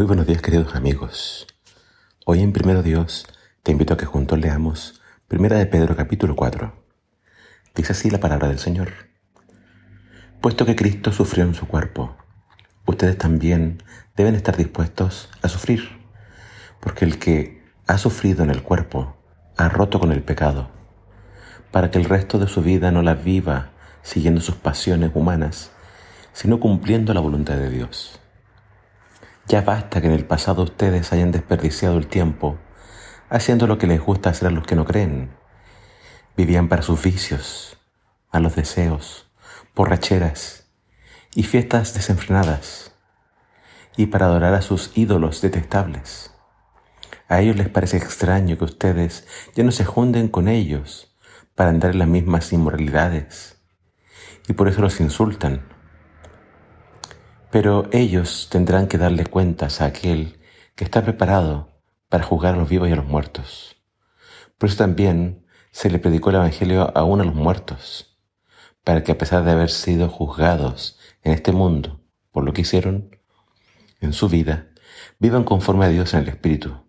Muy buenos días queridos amigos. Hoy en Primero Dios te invito a que juntos leamos Primera de Pedro capítulo 4. Dice así la palabra del Señor. Puesto que Cristo sufrió en su cuerpo, ustedes también deben estar dispuestos a sufrir, porque el que ha sufrido en el cuerpo ha roto con el pecado, para que el resto de su vida no la viva siguiendo sus pasiones humanas, sino cumpliendo la voluntad de Dios. Ya basta que en el pasado ustedes hayan desperdiciado el tiempo haciendo lo que les gusta hacer a los que no creen. Vivían para sus vicios, a los deseos, borracheras y fiestas desenfrenadas, y para adorar a sus ídolos detestables. A ellos les parece extraño que ustedes ya no se junden con ellos para andar en las mismas inmoralidades, y por eso los insultan pero ellos tendrán que darle cuentas a aquel que está preparado para juzgar a los vivos y a los muertos. Por eso también se le predicó el Evangelio aún a los muertos, para que a pesar de haber sido juzgados en este mundo por lo que hicieron en su vida, vivan conforme a Dios en el Espíritu.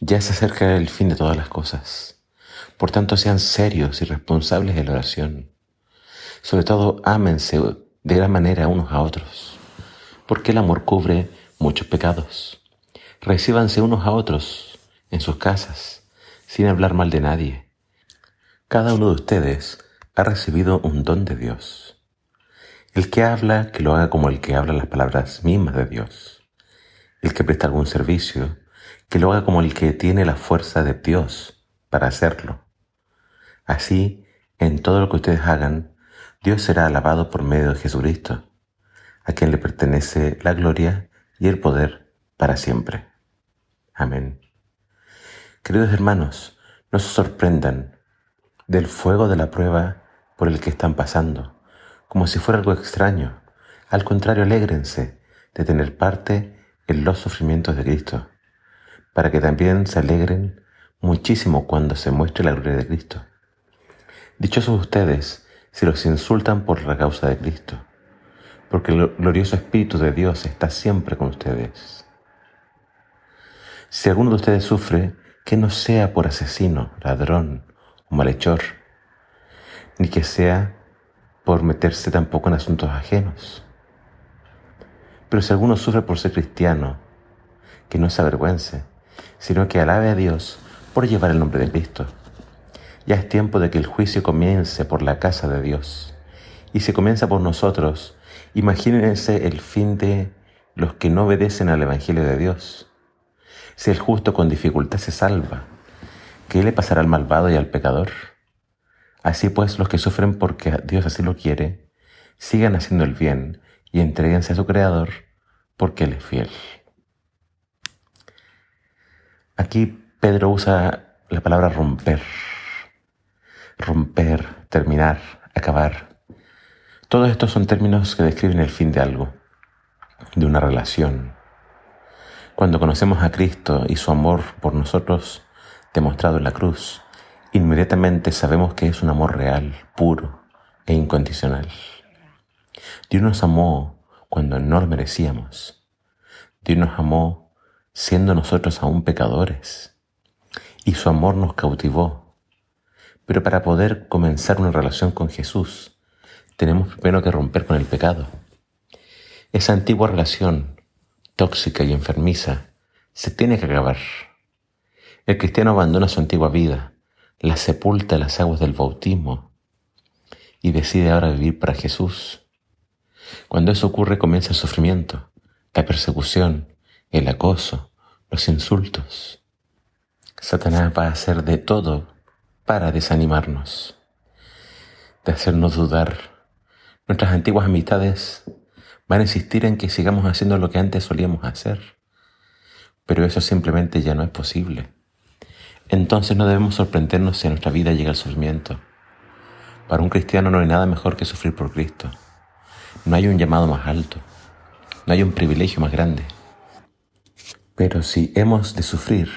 Ya se acerca el fin de todas las cosas. Por tanto, sean serios y responsables de la oración. Sobre todo, ámense de gran manera unos a otros, porque el amor cubre muchos pecados. Recíbanse unos a otros en sus casas, sin hablar mal de nadie. Cada uno de ustedes ha recibido un don de Dios. El que habla, que lo haga como el que habla las palabras mismas de Dios. El que presta algún servicio, que lo haga como el que tiene la fuerza de Dios para hacerlo. Así, en todo lo que ustedes hagan, Dios será alabado por medio de Jesucristo, a quien le pertenece la gloria y el poder para siempre. Amén. Queridos hermanos, no se sorprendan del fuego de la prueba por el que están pasando, como si fuera algo extraño. Al contrario, alégrense de tener parte en los sufrimientos de Cristo, para que también se alegren muchísimo cuando se muestre la gloria de Cristo. Dichosos ustedes si los insultan por la causa de Cristo, porque el glorioso Espíritu de Dios está siempre con ustedes. Si alguno de ustedes sufre, que no sea por asesino, ladrón o malhechor, ni que sea por meterse tampoco en asuntos ajenos. Pero si alguno sufre por ser cristiano, que no se avergüence, sino que alabe a Dios por llevar el nombre de Cristo ya es tiempo de que el juicio comience por la casa de Dios. Y si comienza por nosotros, imagínense el fin de los que no obedecen al Evangelio de Dios. Si el justo con dificultad se salva, ¿qué le pasará al malvado y al pecador? Así pues, los que sufren porque Dios así lo quiere, sigan haciendo el bien y entreguense a su Creador porque Él es fiel. Aquí Pedro usa la palabra romper romper, terminar, acabar. Todos estos son términos que describen el fin de algo, de una relación. Cuando conocemos a Cristo y su amor por nosotros demostrado en la cruz, inmediatamente sabemos que es un amor real, puro e incondicional. Dios nos amó cuando no lo merecíamos. Dios nos amó siendo nosotros aún pecadores. Y su amor nos cautivó pero para poder comenzar una relación con Jesús, tenemos primero que romper con el pecado. Esa antigua relación, tóxica y enfermiza, se tiene que acabar. El cristiano abandona su antigua vida, la sepulta en las aguas del bautismo y decide ahora vivir para Jesús. Cuando eso ocurre comienza el sufrimiento, la persecución, el acoso, los insultos. Satanás va a hacer de todo para desanimarnos, de hacernos dudar. Nuestras antiguas amistades van a insistir en que sigamos haciendo lo que antes solíamos hacer, pero eso simplemente ya no es posible. Entonces no debemos sorprendernos si nuestra vida llega el sufrimiento. Para un cristiano no hay nada mejor que sufrir por Cristo. No hay un llamado más alto, no hay un privilegio más grande. Pero si hemos de sufrir,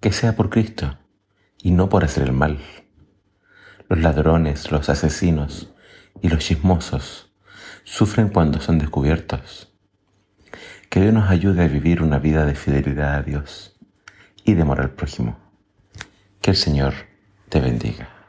que sea por Cristo y no por hacer el mal. Los ladrones, los asesinos y los chismosos sufren cuando son descubiertos. Que Dios nos ayude a vivir una vida de fidelidad a Dios y de amor al prójimo. Que el Señor te bendiga.